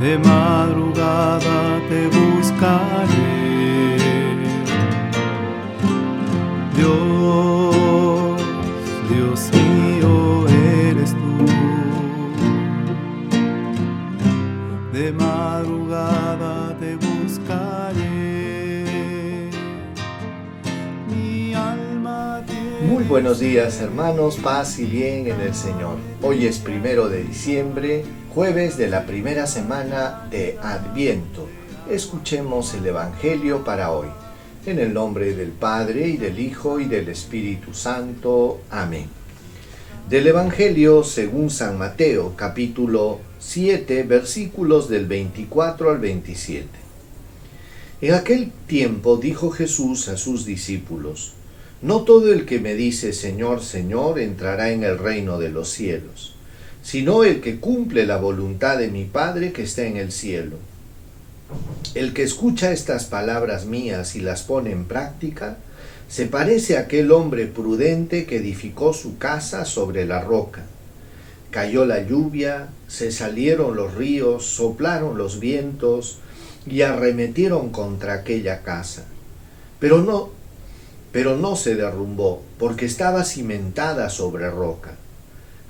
De madrugada te buscaré. Muy buenos días hermanos, paz y bien en el Señor. Hoy es primero de diciembre, jueves de la primera semana de Adviento. Escuchemos el Evangelio para hoy. En el nombre del Padre y del Hijo y del Espíritu Santo. Amén. Del Evangelio según San Mateo, capítulo 7, versículos del 24 al 27. En aquel tiempo dijo Jesús a sus discípulos, No todo el que me dice Señor, Señor entrará en el reino de los cielos, sino el que cumple la voluntad de mi Padre que está en el cielo. El que escucha estas palabras mías y las pone en práctica, se parece a aquel hombre prudente que edificó su casa sobre la roca. Cayó la lluvia, se salieron los ríos, soplaron los vientos y arremetieron contra aquella casa. Pero no, pero no se derrumbó, porque estaba cimentada sobre roca.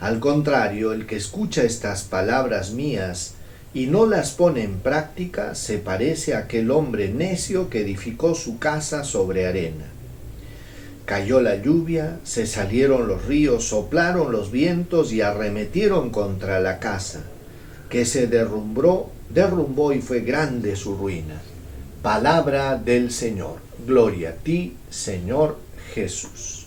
Al contrario, el que escucha estas palabras mías y no las pone en práctica, se parece a aquel hombre necio que edificó su casa sobre arena. Cayó la lluvia, se salieron los ríos, soplaron los vientos y arremetieron contra la casa, que se derrumbó, derrumbó y fue grande su ruina. Palabra del Señor. Gloria a ti, Señor Jesús.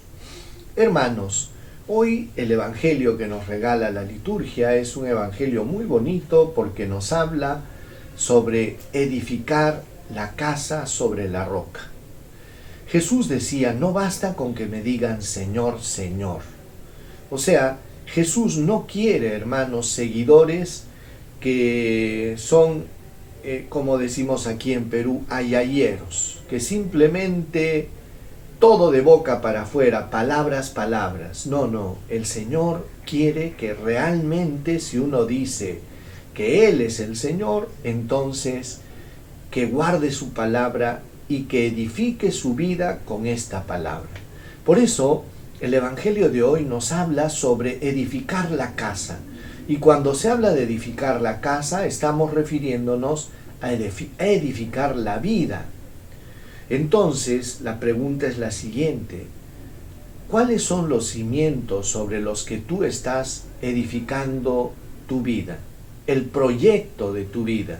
Hermanos, Hoy el Evangelio que nos regala la liturgia es un Evangelio muy bonito porque nos habla sobre edificar la casa sobre la roca. Jesús decía, no basta con que me digan Señor, Señor. O sea, Jesús no quiere, hermanos, seguidores que son, eh, como decimos aquí en Perú, ayayeros, que simplemente todo de boca para afuera, palabras, palabras. No, no, el Señor quiere que realmente si uno dice que Él es el Señor, entonces que guarde su palabra y que edifique su vida con esta palabra. Por eso, el Evangelio de hoy nos habla sobre edificar la casa. Y cuando se habla de edificar la casa, estamos refiriéndonos a edificar la vida, entonces, la pregunta es la siguiente. ¿Cuáles son los cimientos sobre los que tú estás edificando tu vida? El proyecto de tu vida.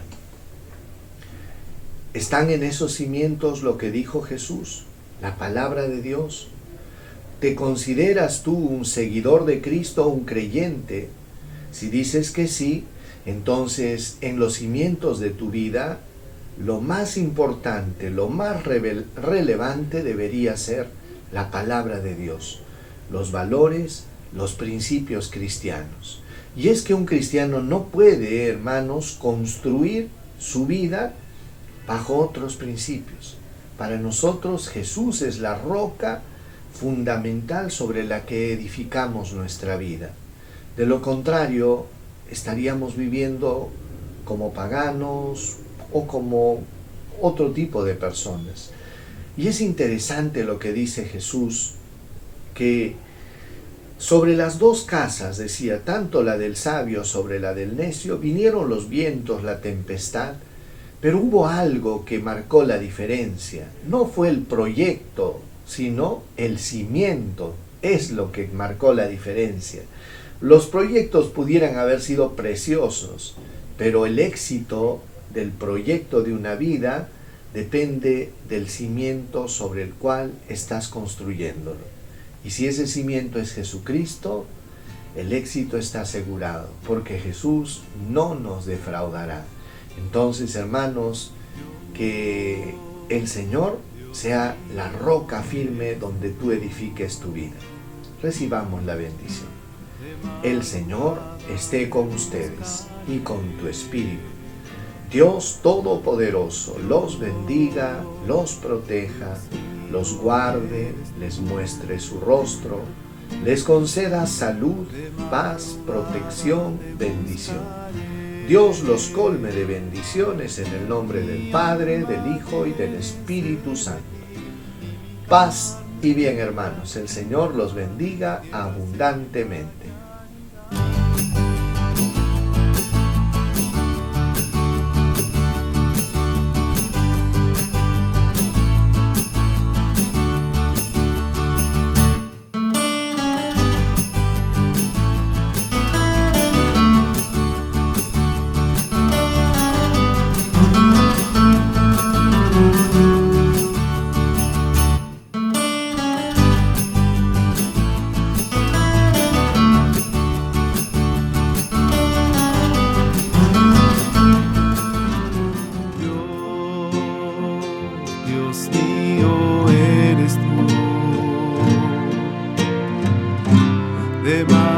¿Están en esos cimientos lo que dijo Jesús, la palabra de Dios? ¿Te consideras tú un seguidor de Cristo o un creyente? Si dices que sí, entonces en los cimientos de tu vida lo más importante, lo más relevante debería ser la palabra de Dios, los valores, los principios cristianos. Y es que un cristiano no puede, hermanos, construir su vida bajo otros principios. Para nosotros Jesús es la roca fundamental sobre la que edificamos nuestra vida. De lo contrario, estaríamos viviendo como paganos, o como otro tipo de personas. Y es interesante lo que dice Jesús, que sobre las dos casas, decía, tanto la del sabio sobre la del necio, vinieron los vientos, la tempestad, pero hubo algo que marcó la diferencia. No fue el proyecto, sino el cimiento. Es lo que marcó la diferencia. Los proyectos pudieran haber sido preciosos, pero el éxito del proyecto de una vida depende del cimiento sobre el cual estás construyéndolo. Y si ese cimiento es Jesucristo, el éxito está asegurado, porque Jesús no nos defraudará. Entonces, hermanos, que el Señor sea la roca firme donde tú edifiques tu vida. Recibamos la bendición. El Señor esté con ustedes y con tu espíritu Dios Todopoderoso los bendiga, los proteja, los guarde, les muestre su rostro, les conceda salud, paz, protección, bendición. Dios los colme de bendiciones en el nombre del Padre, del Hijo y del Espíritu Santo. Paz y bien hermanos, el Señor los bendiga abundantemente. De